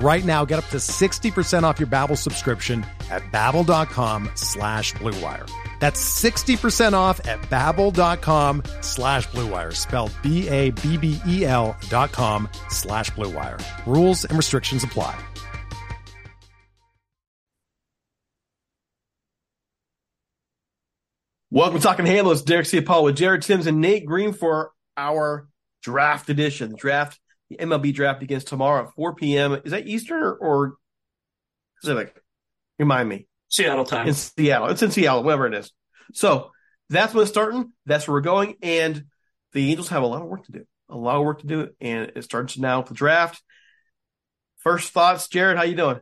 Right now, get up to 60% off your Babbel subscription at babbel.com slash bluewire. That's 60% off at babbel.com slash bluewire, spelled B-A-B-B-E-L dot com slash bluewire. Rules and restrictions apply. Welcome to Talking Halos. Derek Ciapola with Jared Tims and Nate Green for our draft edition. The draft, the MLB draft begins tomorrow at 4 p.m. Is that Eastern or, or Pacific? Remind me. Seattle time. In Seattle. It's in Seattle, whatever it is. So that's when it's starting. That's where we're going. And the Angels have a lot of work to do. A lot of work to do. And it starts now with the draft. First thoughts, Jared, how you doing?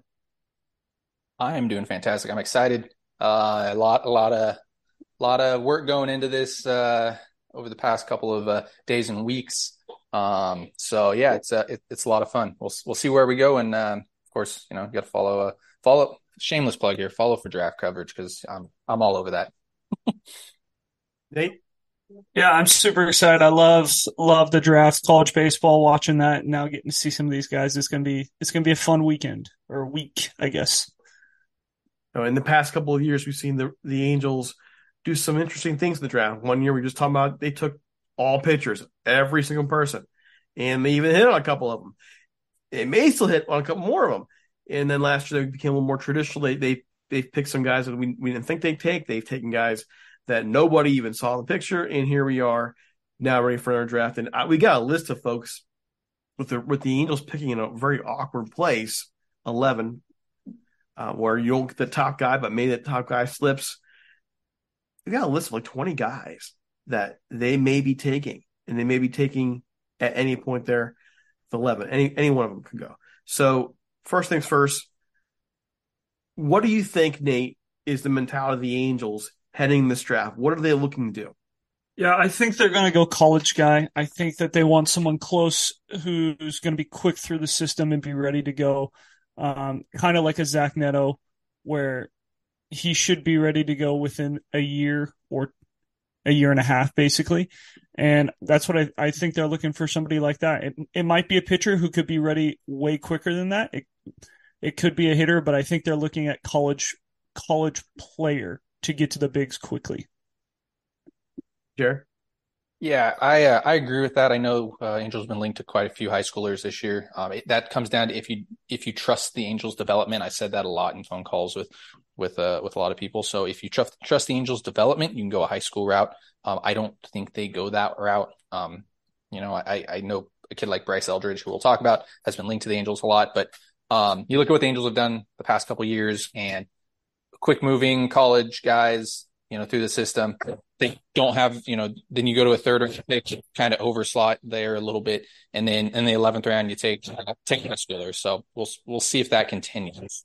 I am doing fantastic. I'm excited. Uh, a lot, a lot of, a lot of work going into this uh, over the past couple of uh, days and weeks. Um, so yeah, it's a, it, it's a lot of fun. We'll we'll see where we go, and um, of course, you know, you got to follow uh, follow. Shameless plug here. Follow for draft coverage because I'm I'm all over that. Nate? Yeah, I'm super excited. I love love the draft, college baseball, watching that, now getting to see some of these guys. It's gonna be it's gonna be a fun weekend or week, I guess. In the past couple of years, we've seen the the Angels do some interesting things in the draft. One year we just talked about they took all pitchers, every single person, and they even hit on a couple of them. They may still hit on a couple more of them. And then last year they became a little more traditional. They they they picked some guys that we we didn't think they'd take. They've taken guys that nobody even saw in the picture, and here we are now ready for our draft. And I, we got a list of folks with the with the Angels picking in a very awkward place, eleven, uh, where you'll get the top guy, but maybe the top guy slips. We got a list of like twenty guys that they may be taking, and they may be taking at any point there. The eleven, any any one of them can go. So first things first, what do you think, Nate, is the mentality of the Angels heading this draft? What are they looking to do? Yeah, I think they're going to go college guy. I think that they want someone close who's going to be quick through the system and be ready to go. Um, kind of like a Zach Neto, where he should be ready to go within a year or a year and a half, basically. And that's what I, I think they're looking for somebody like that. It, it might be a pitcher who could be ready way quicker than that. It, it could be a hitter, but I think they're looking at college college player to get to the bigs quickly. Sure. Yeah, I uh, I agree with that. I know uh, Angels been linked to quite a few high schoolers this year. Um, it, that comes down to if you if you trust the Angels development. I said that a lot in phone calls with with uh, with a lot of people. So if you trust trust the Angels development, you can go a high school route. Um, I don't think they go that route. Um, you know, I I know a kid like Bryce Eldridge, who we'll talk about, has been linked to the Angels a lot. But um, you look at what the Angels have done the past couple years, and quick moving college guys, you know, through the system. They don't have, you know, then you go to a third or pick, kind of overslot there a little bit, and then in the eleventh round you take take schooler. So we'll we'll see if that continues.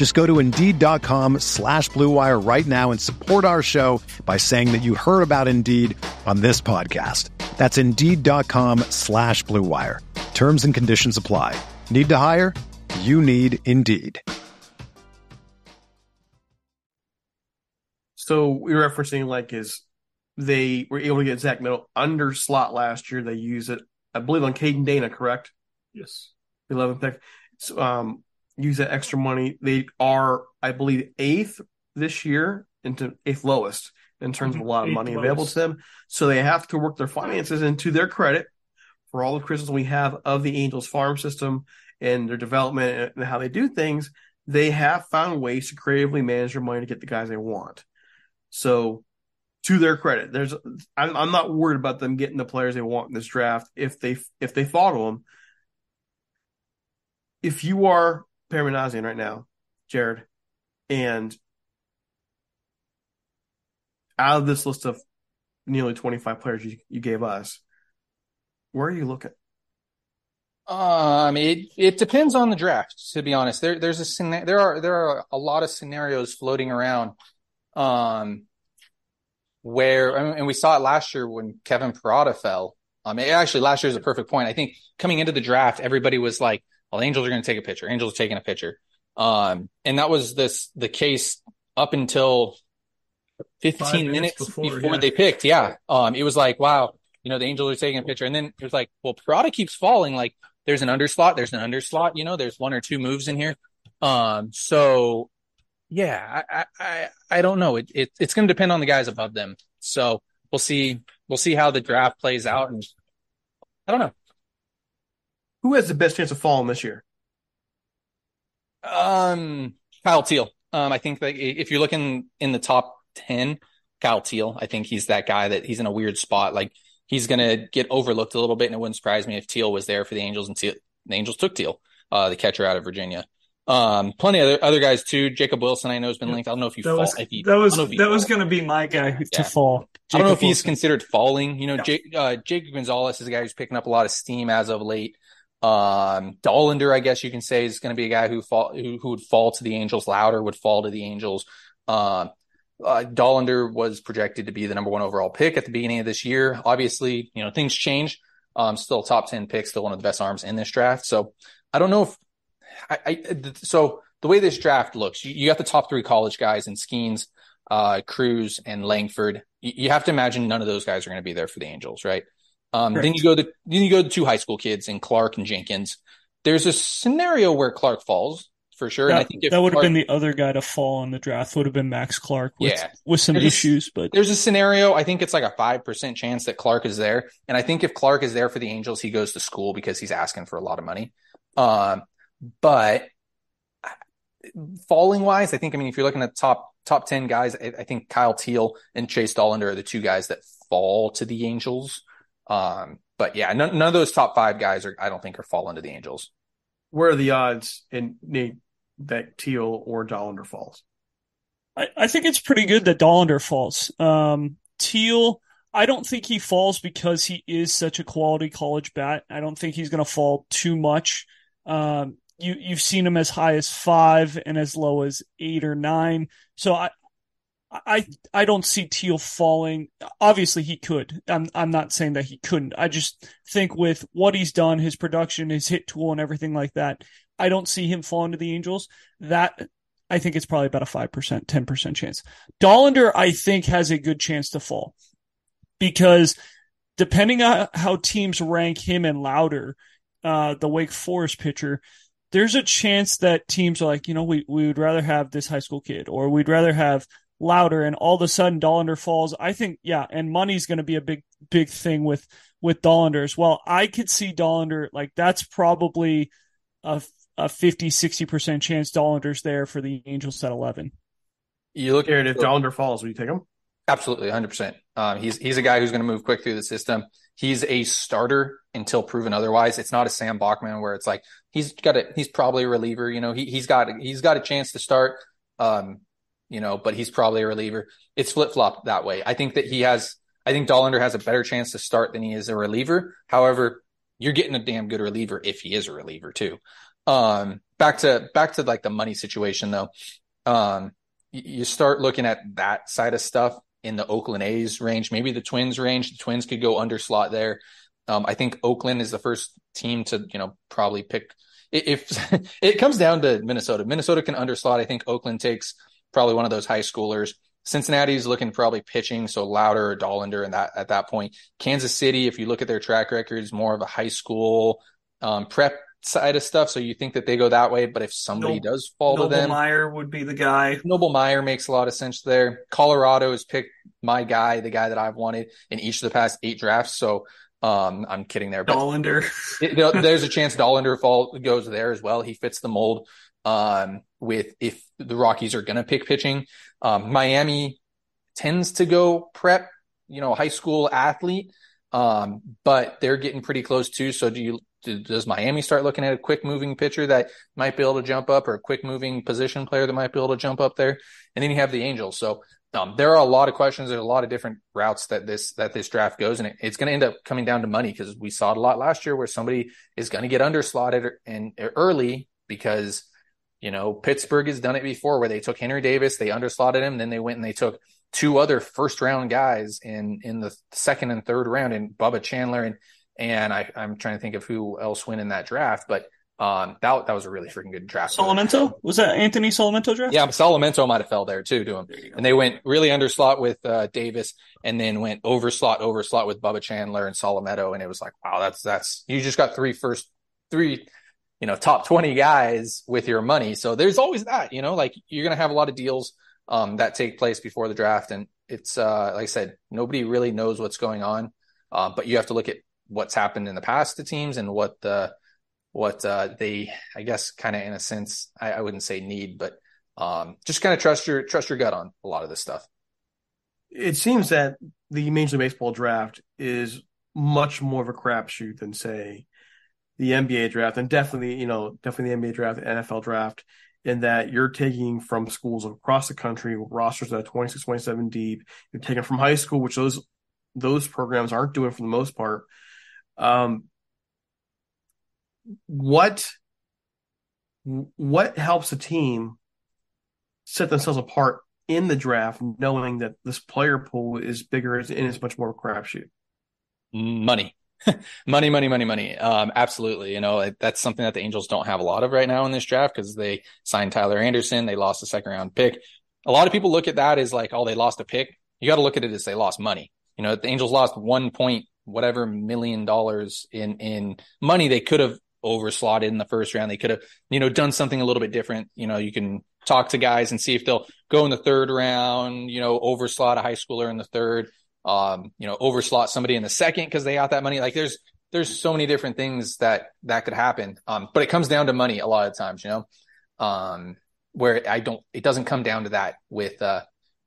Just go to Indeed.com slash BlueWire right now and support our show by saying that you heard about Indeed on this podcast. That's Indeed.com slash BlueWire. Terms and conditions apply. Need to hire? You need Indeed. So we're referencing like is they were able to get Zach Neto under slot last year. They use it, I believe, on Caden Dana, correct? Yes. 11th pick. So, um, use that extra money. They are, I believe, eighth this year into eighth lowest in terms of a lot of Eighth money available to them. So they have to work their finances into their credit for all the criticism we have of the Angels farm system and their development and how they do things. They have found ways to creatively manage their money to get the guys they want. So to their credit, there's I'm, I'm not worried about them getting the players they want in this draft if they if they follow them. If you are Perry Minasian right now, Jared, and out of this list of nearly 25 players you, you gave us, where are you looking? Um, it it depends on the draft. To be honest, there there's a there are there are a lot of scenarios floating around, um, where and we saw it last year when Kevin Parada fell. Um, actually, last year is a perfect point. I think coming into the draft, everybody was like, "Well, the Angels are going to take a pitcher. Angels are taking a pitcher," um, and that was this the case up until 15 Five minutes minutes before, before, yeah. they picked. Yeah, um, it was like, wow, you know, the Angels are taking a pitcher, and then it was like, well, Parada keeps falling. Like, there's an underslot, there's an underslot. You know, there's one or two moves in here. Um, so yeah, I, I, I, I don't know. It, it it's going to depend on the guys above them. So we'll see. We'll see how the draft plays out, and I don't know. Who has the best chance of falling this year? Um, Kyle Teel. Um, I think that if you're looking in the top 10, Kyle Teel, I think he's that guy that he's in a weird spot. Like he's going to get overlooked a little bit. And it wouldn't surprise me if Teel was there for the Angels and Teel, the Angels took Teel, uh, the catcher out of Virginia. Um, plenty of other, other guys too. Jacob Wilson, I know has been linked. I don't know if you That fall. was if he, that was I don't know if he that was going to be my guy to Yeah. fall. I don't know if Jacob he's considered falling. You know, Yeah. Jake, uh, Jacob Gonzalez is a guy who's picking up a lot of steam as of late. Um, Dollander, I guess you can say, is going to be a guy who fall who, who would fall to the Angels. Lowder would fall to the Angels. Um, uh, Dollander was projected to be the number one overall pick at the beginning of this year. Obviously, you know things change. Um, still top ten pick, still one of the best arms in this draft. So I don't know if I, I so the way this draft looks, you, you got the top three college guys in Skenes, uh, Crews, and Langford. You, you have to imagine none of those guys are going to be there for the Angels, right? Um, then you go to then you go to two high school kids in Clark and Jenkins. There's a scenario where Clark falls for sure, and I That, think if that would have Clark- been the other guy to fall in the draft. Would have been Max Clark with Yeah. with some There's a- issues, but there's a scenario. I think it's like a five percent chance that Clark is there, and I think if Clark is there for the Angels, he goes to school because he's asking for a lot of money. Um, but falling wise, I think I mean if you're looking at top top ten guys, I, I think Kyle Teel and Chase Dollander are the two guys that fall to the Angels. Um, but yeah, none, none of those top five guys are I don't think are falling to the Angels. Where are the odds in Nate that Teel or Dollander falls? I, I think it's pretty good that Dollander falls. Um, Teel, I don't think he falls because he is such a quality college bat. I don't think he's going to fall too much. Um, you you've seen him as high as five and as low as eight or nine. So I. I I don't see Teel falling. Obviously, he could. I'm I'm not saying that he couldn't. I just think with what he's done, his production, his hit tool, and everything like that, I don't see him falling to the Angels. That I think it's probably about a 5%, 10% chance. Dollander, I think, has a good chance to fall because depending on how teams rank him and Lowder, uh, the Wake Forest pitcher, there's a chance that teams are like, you know, we, we would rather have this high school kid or we'd rather have Lowder and all of a sudden Dollander falls. I think, yeah, and money's going to be a big, big thing with, with Dollander as well. I could see Dollander, like, that's probably a a 50 60% chance Dollander's there for the Angels at 11. You look Jared, if Dollander falls, will you take him? Absolutely, 100%. Um, he's he's a guy who's going to move quick through the system. He's a starter until proven otherwise. It's not a Sam Bachman where it's like he's got a he's probably a reliever. You know, he he's got he's got a chance to start. Um, you know, but he's probably a reliever. It's flip flop that way. I think that he has I think Dollander has a better chance to start than he is a reliever. However, you're getting a damn good reliever if he is a reliever too. Um, back to back to like the money situation though. Um, you start looking at that side of stuff in the Oakland A's range, maybe the Twins range. The Twins could go under slot there. Um, I think Oakland is the first team to, you know, probably pick. If it comes down to Minnesota, Minnesota can underslot. I think Oakland takes probably one of those high schoolers. Cincinnati's looking probably pitching, so Lowder or Dollander, and that at that point, Kansas City, if you look at their track record, is more of a high school um, prep side of stuff. So you think that they go that way, but if somebody Noble, does fall Noble to them, Meyer would be the guy. Noble Meyer makes a lot of sense there. Colorado has picked my guy, the guy that I've wanted in each of the past eight drafts. So um, I'm kidding there, but Dollander. it, there's a chance Dollander fall goes there as well. He fits the mold um, with if the Rockies are going to pick pitching. Um, Miami tends to go prep, you know, high school athlete, um, but they're getting pretty close too. So do you does Miami start looking at a quick moving pitcher that might be able to jump up or a quick moving position player that might be able to jump up there? And then you have the Angels. So um, there are a lot of questions. There's a lot of different routes that this that this draft goes, and it, it's going to end up coming down to money because we saw it a lot last year where somebody is going to get underslotted and early because you know Pittsburgh has done it before where they took Henry Davis, they underslotted him, then they went and they took two other first round guys in in the second and third round, and Bubba Chandler and and I, I'm trying to think of who else went in that draft, but um, that that was a really freaking good draft. Solometo was that Anthony Solometo draft? Yeah, Solometo might have fell there too to him, and they went really underslot with uh, Davis, and then went overslot overslot with Bubba Chandler and Solometo, and it was like, wow, that's that's you just got three first three, you know, top twenty guys with your money. So there's always that, you know, like you're gonna have a lot of deals um, that take place before the draft, and it's uh, like I said, nobody really knows what's going on, uh, but you have to look at what's happened in the past to teams and what the what uh, they I guess kind of in a sense I, I, wouldn't say need, but um, just kind of trust your trust your gut on a lot of this stuff. It seems that the Major League Baseball draft is much more of a crapshoot than say the NBA draft, and definitely you know definitely the NBA draft, the NFL draft, in that you're taking from schools across the country rosters that are 26, 27 deep. You're taking from high school, which those those programs aren't doing for the most part. Um, what what helps a team set themselves apart in the draft, knowing that this player pool is bigger and is much more crapshoot? Money. money, money, money, money. Um, absolutely. You know, that's something that the Angels don't have a lot of right now in this draft because they signed Tyler Anderson. They lost a second round pick. A lot of people look at that as like, oh, they lost a pick. You got to look at it as they lost money. You know, the Angels lost one point whatever million dollars in in money they could have overslotted in the first round. They could have, you know, done something a little bit different. You know, you can talk to guys and see if they'll go in the third round, you know, overslot a high schooler in the third, um, you know, overslot somebody in the second because they got that money. Like there's there's so many different things that that could happen. Um, but it comes down to money a lot of times, you know. Um, where I don't it doesn't come down to that with uh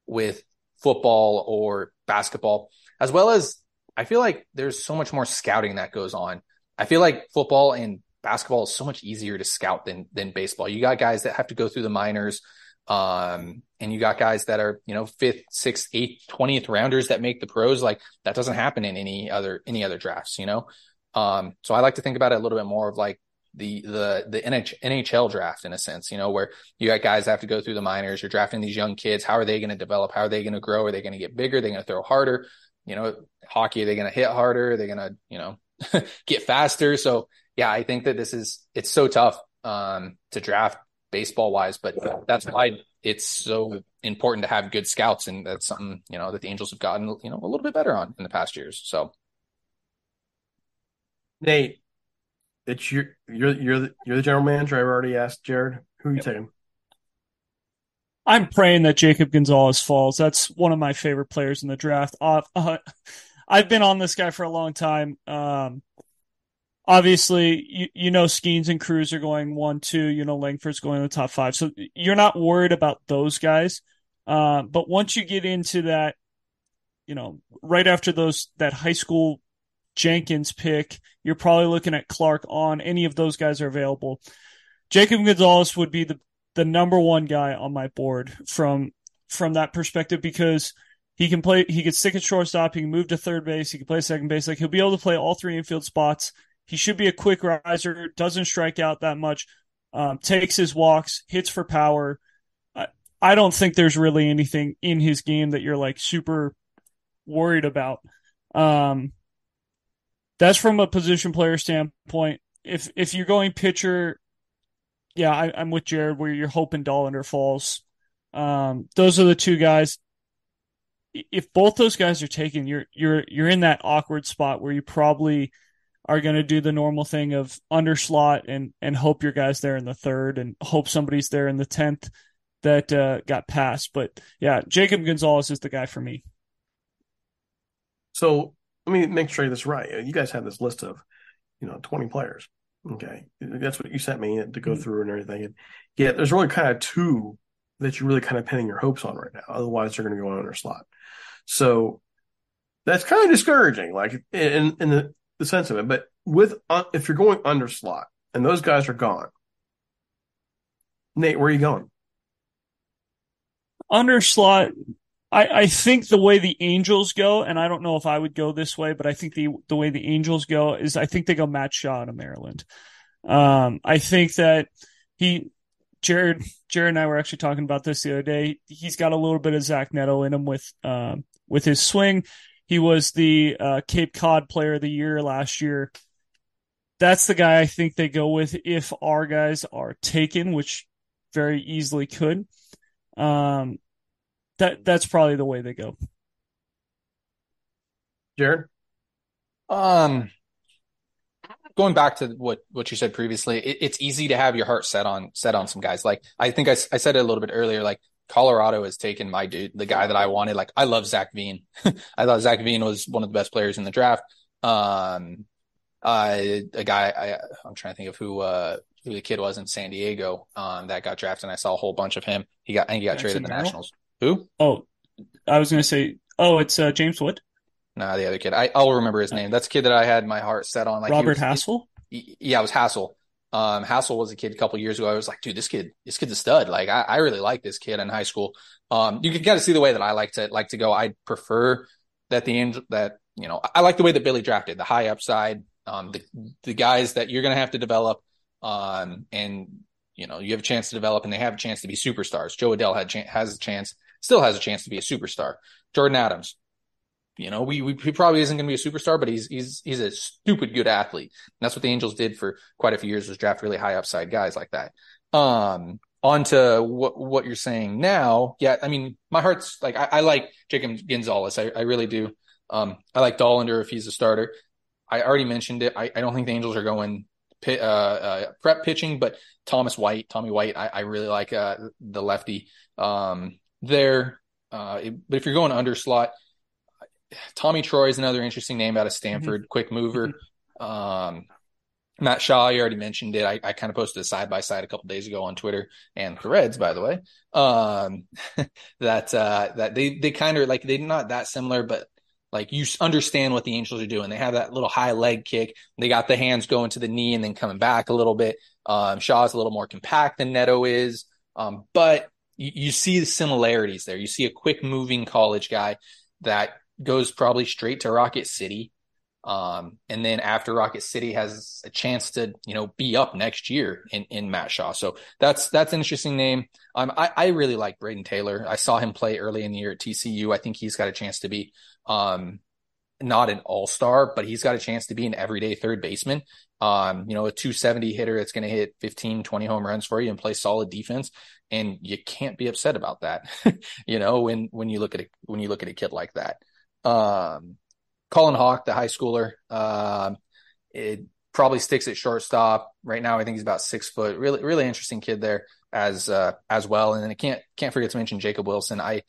with football or basketball, as well as I feel like there's so much more scouting that goes on. I feel like football and basketball is so much easier to scout than than baseball. You got guys that have to go through the minors, um, and you got guys that are you know fifth, sixth, eighth, twentieth rounders that make the pros. Like that doesn't happen in any other any other drafts, you know. Um, so I like to think about it a little bit more of like the the the NHL draft in a sense, you know, where you got guys that have to go through the minors. You're drafting these young kids. How are they going to develop? How are they going to grow? Are they going to get bigger? Are they going to throw harder? you know, hockey, are they going to hit harder? Are they going to, you know, get faster? So yeah, I think that this is, it's so tough, um, to draft baseball wise, but that's why it's so important to have good scouts. And that's something, you know, that the Angels have gotten, you know, a little bit better on in the past years. So. Nate, it's your, you're, you're the, you're the general manager. I've already asked Jared, who are you yep. taking? I'm praying that Jacob Gonzalez falls. That's one of my favorite players in the draft. Uh, uh, I've been on this guy for a long time. Um, obviously, you, you know Skenes and Crews are going one, two. You know Langford's going in the top five, so you're not worried about those guys. Uh, but once you get into that, you know, right after those that high school Jenkins pick, you're probably looking at Clark on. Any of those guys are available. Jacob Gonzalez would be the the number one guy on my board from from that perspective because he can play. He can stick at shortstop. He can move to third base. He can play second base. Like he'll be able to play all three infield spots. He should be a quick riser. Doesn't strike out that much. Um, takes his walks. Hits for power. I, I don't think there's really anything in his game that you're like super worried about. Um, that's from a position player standpoint. If if you're going pitcher, yeah, I, am with Jared where you're hoping Dollander falls. Um, those are the two guys. If both those guys are taken, you're you're you're in that awkward spot where you probably are going to do the normal thing of underslot and and hope your guys there in the third and hope somebody's there in the tenth that uh, got passed. But yeah, Jacob Gonzalez is the guy for me. So let me make sure this right. You guys have this list of, you know, 20 players. Okay. That's what you sent me to go mm-hmm. through and everything. And yeah, there's really kind of two that you're really kind of pinning your hopes on right now. Otherwise, they're going to go under slot. So that's kind of discouraging, like in, in the, the sense of it. But with, uh, if you're going under slot and those guys are gone, Nate, where are you going? Under slot, I, I think the way the Angels go, and I don't know if I would go this way, but I think the the way the Angels go is I think they go Matt Shaw to Maryland. Um, I think that he Jared Jared and I were actually talking about this the other day. He's got a little bit of Zach Neto in him with um, with his swing. He was the uh, Cape Cod Player of the Year last year. That's the guy I think they go with if our guys are taken, which very easily could. Um, that that's probably the way they go. Jared, um, going back to what what you said previously, it, it's easy to have your heart set on set on some guys. Like I think I, I said it a little bit earlier. Like Colorado has taken my dude, the guy that I wanted. Like I love Zach Veen. I thought Zach Veen was one of the best players in the draft. Um, uh, a guy I I'm trying to think of who uh who the kid was in San Diego um that got drafted. and I saw a whole bunch of him. He got and he got Jackson traded to the Nationals. Who? Oh, I was going to say, oh, it's uh, James Wood. Nah, the other kid. I, I'll remember his name. That's a kid that I had my heart set on. Like Robert was, Hassell. He, yeah, it was Hassell. Um, Hassell was a kid a couple years ago. I was like, dude, this kid, this kid's a stud. Like, I, I really like this kid in high school. Um, you can kind of see the way that I like to like to go. I prefer that the angel that you know I like the way that Billy drafted the high upside. Um, the the guys that you're gonna have to develop. Um, and you know you have a chance to develop, and they have a chance to be superstars. Jo Adell had has a chance still has a chance to be a superstar. Jordan Adams, you know, we, we he probably isn't going to be a superstar, but he's he's he's a stupid good athlete. And that's what the Angels did for quite a few years was draft really high upside guys like that. Um, on to what what you're saying now. Yeah, I mean, my heart's like I, I like Jacob Gonzalez. I, I really do. Um, I like Dollander if he's a starter. I already mentioned it. I, I don't think the Angels are going uh, uh, prep pitching, but Thomas White, Tommy White, I, I really like uh, the lefty. Um, there. Uh, but if you're going under slot, Tommy Troy is another interesting name out of Stanford, mm-hmm. quick mover. Mm-hmm. Um, Matt Shaw, you already mentioned it. I, I kind of posted a side by side a couple days ago on Twitter and Threads, by the way. Um, that uh, that they they kind of like they're not that similar, but like you understand what the Angels are doing. They have that little high leg kick. They got the hands going to the knee and then coming back a little bit. Um, Shaw's a little more compact than Neto is, um, but you, you see the similarities there. You see a quick moving college guy that goes probably straight to Rocket City. Um, and then after Rocket City has a chance to, you know, be up next year in, in Matt Shaw. So that's, that's an interesting name. Um, I, I really like Brayden Taylor. I saw him play early in the year at TCU. I think he's got a chance to be, um, not an all star, but he's got a chance to be an everyday third baseman. Um, you know, a 270 hitter that's going to hit 15, 20 home runs for you and play solid defense. And you can't be upset about that. you know, when, when you look at it, when you look at a kid like that. Um, Colin Houck, the high schooler, um, it probably sticks at shortstop right now. I think he's about six foot. Really, really interesting kid there as uh, as well. And then I can't can't forget to mention Jacob Wilson. I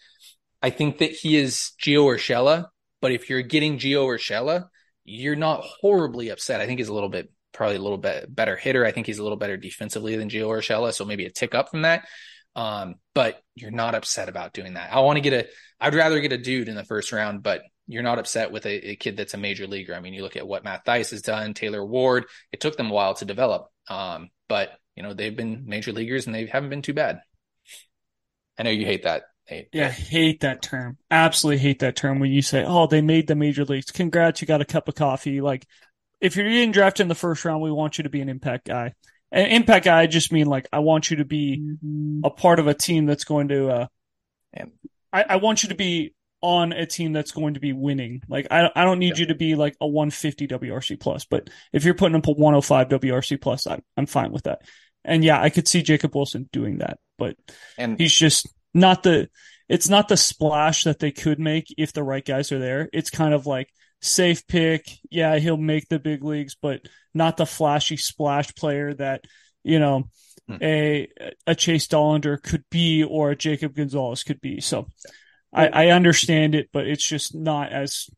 I think that he is Gio Urshela but if you're getting Gio Urshela, you're not horribly upset. I think he's a little bit, probably a little bit better hitter. I think he's a little better defensively than Gio Urshela. So maybe a tick up from that. Um, but you're not upset about doing that. I want to get a, I'd rather get a dude in the first round, but you're not upset with a, a, kid that's a major leaguer. I mean, you look at what Matt Thaiss has done, Taylor Ward, it took them a while to develop. Um, but you know, they've been major leaguers and they haven't been too bad. I know you hate that Yeah, hate that term. Absolutely hate that term when you say, "Oh, they made the major leagues. Congrats, you got a cup of coffee." Like, if you're getting drafted in the first round, we want you to be an impact guy. And impact guy, I just mean like I want you to be a part of a team that's going to. Uh, And- I, I want you to be on a team that's going to be winning. Like I, I don't need you to be like a 150 WRC plus, but if you're putting up a 105 WRC plus, I'm I'm fine with that. And yeah, I could see Jacob Wilson doing that, but and he's just not the it's not the splash that they could make if the right guys are there. It's kind of like safe pick. Yeah, he'll make the big leagues, but not the flashy splash player that, you know, Hmm. a a Chase Dollander could be or a Jacob Gonzalez could be. So I, I understand it, but it's just not as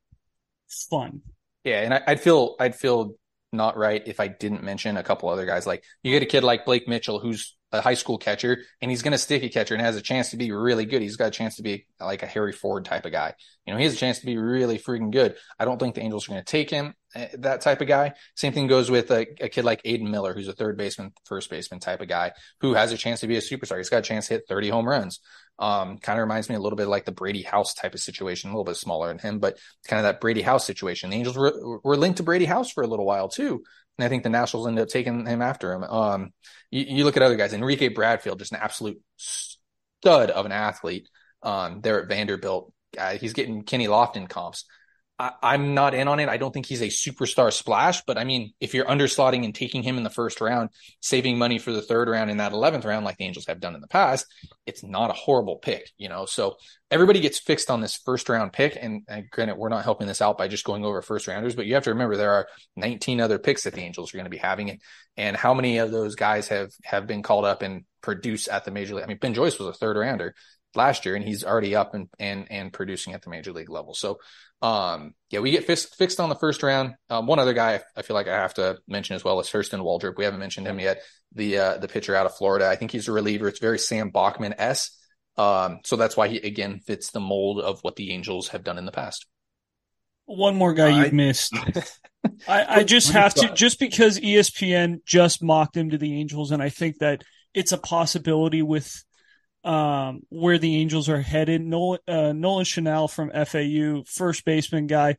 fun. Yeah, and I, I'd feel I'd feel not right if I didn't mention a couple other guys. Like you get a kid like Blake Mitchell, who's a high school catcher, and he's going to stick a catcher and has a chance to be really good. He's got a chance to be like a Harry Ford type of guy. You know, he has a chance to be really freaking good. I don't think the Angels are going to take him, eh, that type of guy. Same thing goes with a, a kid like Aidan Miller, who's a third baseman, first baseman type of guy who has a chance to be a superstar. He's got a chance to hit 30 home runs. Um, kind of reminds me a little bit like the Brady House type of situation, a little bit smaller than him, but kind of that Brady House situation. The Angels were, were linked to Brady House for a little while too. And I think the Nationals ended up taking him after him. Um, you, you look at other guys, Enrique Bradfield, just an absolute stud of an athlete. Um, there at Vanderbilt, uh, he's getting Kenny Lofton comps. I, I'm not in on it. I don't think he's a superstar splash, but I mean, if you're underslotting and taking him in the first round, saving money for the third round in that 11th round, like the Angels have done in the past, it's not a horrible pick, you know? So everybody gets fixed on this first round pick. And, and granted, we're not helping this out by just going over first rounders, but you have to remember there are 19 other picks that the Angels are going to be having. And, and how many of those guys have, have been called up and produce at the major league? I mean, Ben Joyce was a third rounder last year and he's already up and, and, and producing at the major league level. So, um, yeah, we get fixed, fixed on the first round. Um, one other guy I feel like I have to mention as well is Hurston Waldrop. We haven't mentioned him yet. The, uh, the pitcher out of Florida. I think he's a reliever. It's very Sam Bachman S. Um, so that's why he again fits the mold of what the Angels have done in the past. One more guy I- you've missed. I, I just have to, just because ESPN just mocked him to the Angels, and I think that it's a possibility with um, where the Angels are headed. Nolan, uh, Nolan Schanuel from FAU, first baseman guy,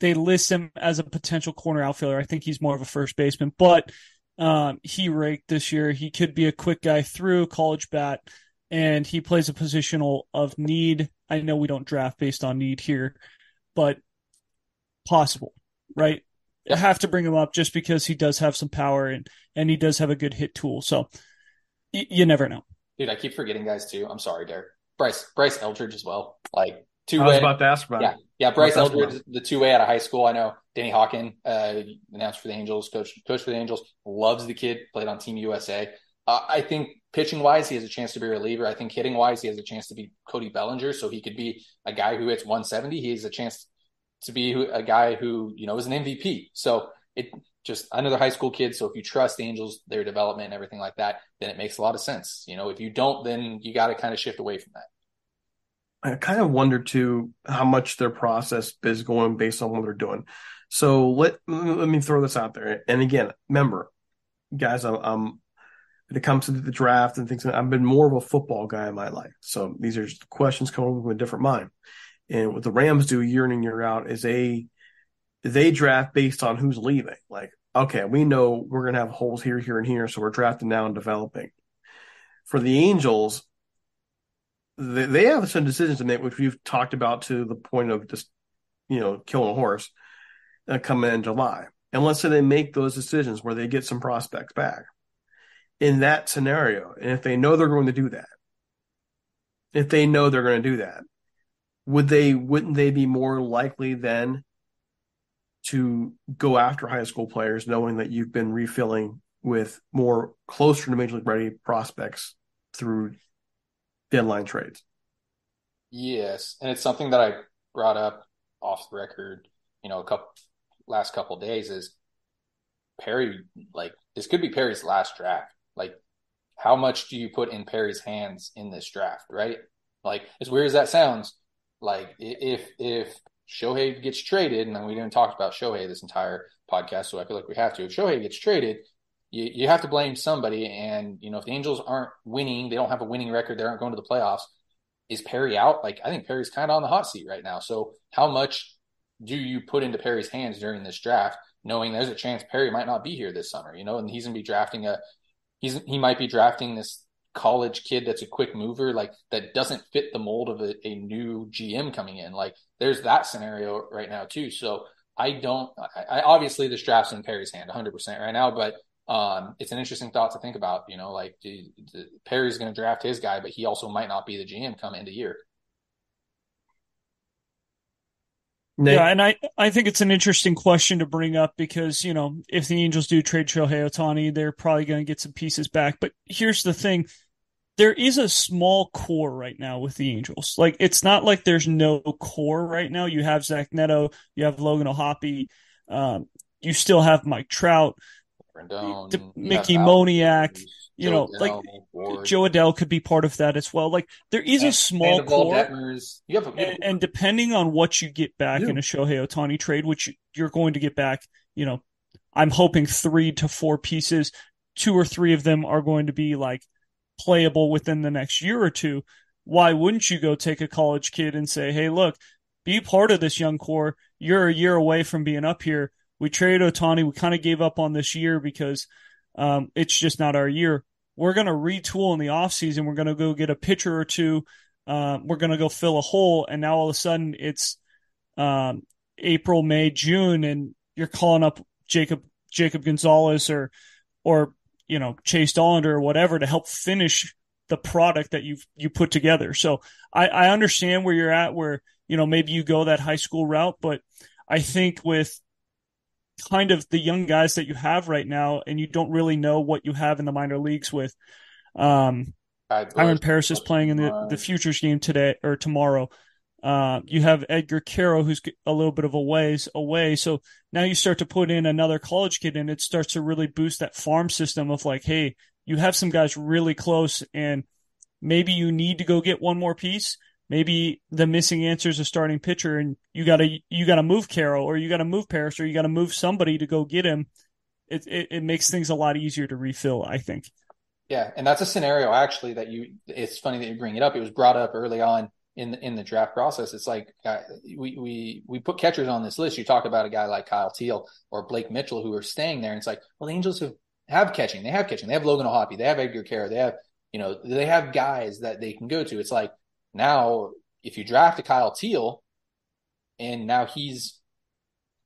they list him as a potential corner outfielder. I think he's more of a first baseman, but um, he raked this year. He could be a quick guy through college bat, and he plays a positional of need. I know we don't draft based on need here, but possible, right? I have to bring him up just because he does have some power and and he does have a good hit tool. So y- you never know. Dude, I keep forgetting guys too. I'm sorry, Derek. Bryce, Bryce Eldridge as well. Like two I was about to ask about Yeah, it. yeah. Bryce Eldridge, the two way out of high school. I know Danny Hawkin, uh, announced for the Angels, coach, coach for the Angels, loves the kid. Played on Team USA. Uh, I think pitching wise, he has a chance to be a reliever. I think hitting wise, he has a chance to be Cody Bellinger. So he could be a guy who hits 170. He has a chance to be a guy who you know is an MVP. So it just another high school kid. So if you trust Angels, their development and everything like that, then it makes a lot of sense. You know, if you don't, then you got to kind of shift away from that. I kind of wonder too how much their process is going based on what they're doing. So let let me throw this out there. And again, remember, guys, I'm, I'm when it comes to the draft and things, I've been more of a football guy in my life. So these are questions coming from a different mind. And what the Rams do year in and year out is they they draft based on who's leaving. Like, okay, we know we're gonna have holes here, here, and here, so we're drafting now and developing. For the Angels, they, they have some decisions to make, which we've talked about to the point of just, you know, killing a horse uh, coming in July. And let's say they make those decisions where they get some prospects back. In that scenario, and if they know they're going to do that, if they know they're going to do that, would they, wouldn't they be more likely then to go after high school players, knowing that you've been refilling with more closer to major league ready prospects through deadline trades? Yes, and it's something that I brought up off the record, you know, a couple last couple days is Perry like this could be Perry's last draft. Like how much do you put in Perry's hands in this draft, right? Like as weird as that sounds, like if if Shohei gets traded, and we didn't talk about Shohei this entire podcast, so I feel like we have to. If Shohei gets traded, you, you have to blame somebody. And, you know, if the Angels aren't winning, they don't have a winning record, they aren't going to the playoffs. is Perry out? Like I think Perry's kind of on the hot seat right now. So how much do you put into Perry's hands during this draft, knowing there's a chance Perry might not be here this summer, you know, and he's gonna be drafting a he's he might be drafting this college kid that's a quick mover, like that doesn't fit the mold of a, a new GM coming in. Like there's that scenario right now too. So I don't. I, I obviously this draft's in Perry's hand 100 percent right now, but um, it's an interesting thought to think about. You know, like do, do, Perry's going to draft his guy, but he also might not be the GM come into year. Nate. Yeah, and I, I think it's an interesting question to bring up because, you know, if the Angels do trade Shohei Ohtani, they're probably going to get some pieces back. But here's the thing there is a small core right now with the Angels. Like, it's not like there's no core right now. You have Zach Neto, you have Logan O'Hoppe, um, you still have Mike Trout, Rendon, Mickey Moniak you know, like Ward. Jo Adell could be part of that as well. Like there is and, a small core, you have a, and, and, depending on what you get back yeah. in a Shohei Ohtani trade, which you're going to get back, you know, I'm hoping three to four pieces. Two or three of them are going to be like playable within the next year or two. Why wouldn't you go take a college kid and say, "Hey, look, be part of this young core. You're a year away from being up here. We traded Ohtani. We kind of gave up on this year because." Um, it's just not our year. We're going to retool in the offseason. We're going to go get a pitcher or two. Uh, we're going to go fill a hole. And now all of a sudden it's um, April, May, June, and you're calling up Jacob Jacob Gonzalez or or you know Chase Dollander or whatever to help finish the product that you've you put together. So I, I understand where you're at, where you know maybe you go that high school route, but I think with kind of the young guys that you have right now, and you don't really know what you have in the minor leagues with. Um, Kyren Paris is playing in the, the futures game today or tomorrow. Uh, you have Edgar Quero, who's a little bit of a ways away. So now you start to put in another college kid, and it starts to really boost that farm system of like, hey, you have some guys really close, and maybe you need to go get one more piece maybe the missing answer is a starting pitcher and you gotta you gotta move Quero or you gotta move Paris or you gotta move somebody to go get him. It, it, it makes things a lot easier to refill, I think. Yeah, and that's a scenario actually that you. It's funny that you bring it up. It was brought up early on in the in the draft process. It's like uh, we we we put catchers on this list. You talk about a guy like Kyle Teel or Blake Mitchell who are staying there. And it's like, well, the Angels have have catching. They have catching. They have Logan O'Hoppe. They have Edgar Quero. They have you know they have guys that they can go to. It's like now, if you draft a Kyle Teel, and now he's,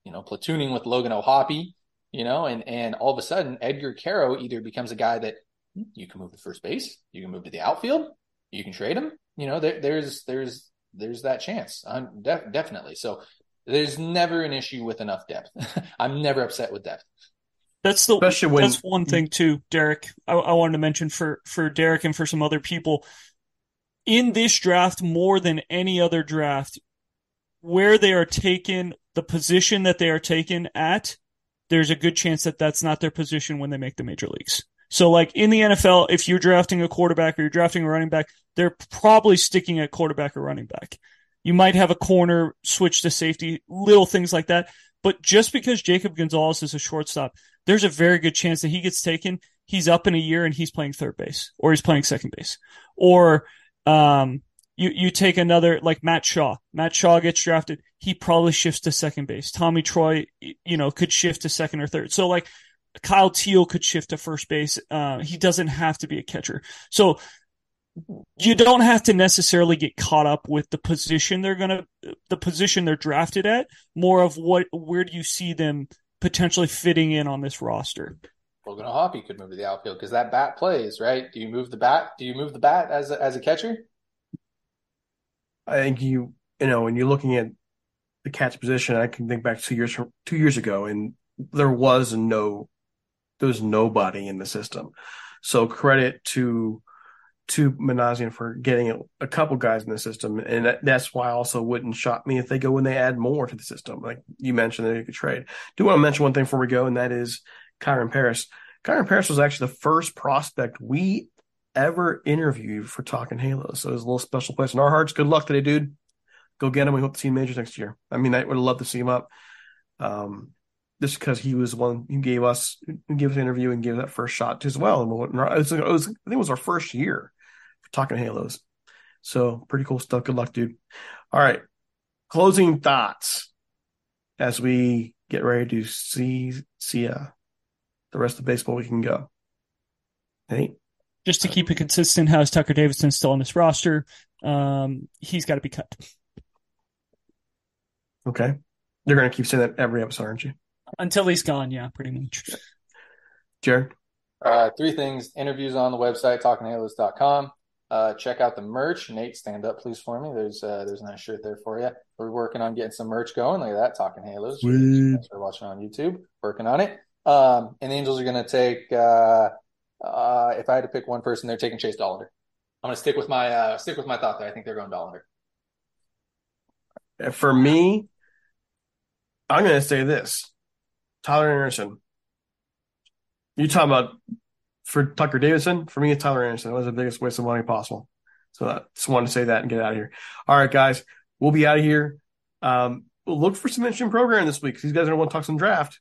you know, platooning with Logan O'Hoppe, you know, and and all of a sudden Edgar Quero either becomes a guy that hmm, you can move to first base, you can move to the outfield, you can trade him. You know, there, there's there's there's that chance, def- definitely. So there's never an issue with enough depth. I'm never upset with depth. That's the Especially when, that's one thing too, Derek. I, I wanted to mention for for Derek and for some other people in this draft more than any other draft, where they are taken, the position that they are taken at, there's a good chance that that's not their position when they make the major leagues. So, like in the NFL, if you're drafting a quarterback or you're drafting a running back, they're probably sticking at quarterback or running back. You might have a corner switch to safety, little things like that. But just because Jacob Gonzalez is a shortstop, there's a very good chance that he gets taken. He's up in a year and he's playing third base or he's playing second base or um, you you take another like Matt Shaw. Matt Shaw gets drafted. He probably shifts to second base. Tommy Troy, you know, could shift to second or third. So like Kyle Teel could shift to first base. Uh, he doesn't have to be a catcher. So you don't have to necessarily get caught up with the position they're gonna, the position they're drafted at. More of what, where do you see them potentially fitting in on this roster? Logan O'Hoppe could move to the outfield because that bat plays, right? Do you move the bat? Do you move the bat as a, as a catcher? I think you, you know, when you're looking at the catch position, I can think back two years from two years ago, and there was no, there was nobody in the system. So credit to to Minasian for getting a couple guys in the system, and that, that's why also wouldn't shock me if they go when they add more to the system. Like you mentioned, that you could trade. Do want to mention one thing before we go, and that is Kyren Paris. Kyren Paris was actually the first prospect we ever interviewed for Talking Halos. So it was a little special place in our hearts. Good luck today, dude. Go get him. We hope to see him majors next year. I mean, I would love to see him up. Um, just because he was one who gave us who gave us an interview and gave that first shot as well. And it was, it was, I think it was our first year for Talking Halos. So pretty cool stuff. Good luck, dude. All right. Closing thoughts as we get ready to see see uh, the rest of baseball we can go. Hey. Just to keep it consistent, how's Tucker Davidson still on this roster? Um, he's got to be cut. Okay. You're going to keep saying that every episode, aren't you? Until he's gone, yeah, pretty much. Jared? Uh, three things. Interviews on the website, talkinghalos.com. Uh, check out the merch. Nate, stand up, please, for me. There's uh, there's a nice shirt there for you. We're working on getting some merch going. Look at that, Talking Halos. Thanks for watching on YouTube. Working on it. Um, and Angels are going to take. Uh, uh, if I had to pick one person, they're taking Chase Dollander. I'm going to stick with my uh, stick with my thought there. I think they're going Dollander. For me, I'm going to say this: Tyler Anderson. You talking about for Tucker Davidson? For me, it's Tyler Anderson. That was the biggest waste of money possible. So I just wanted to say that and get out of here. All right, guys, we'll be out of here. Um, look for some interesting program this week. These guys are going to want to talk some draft,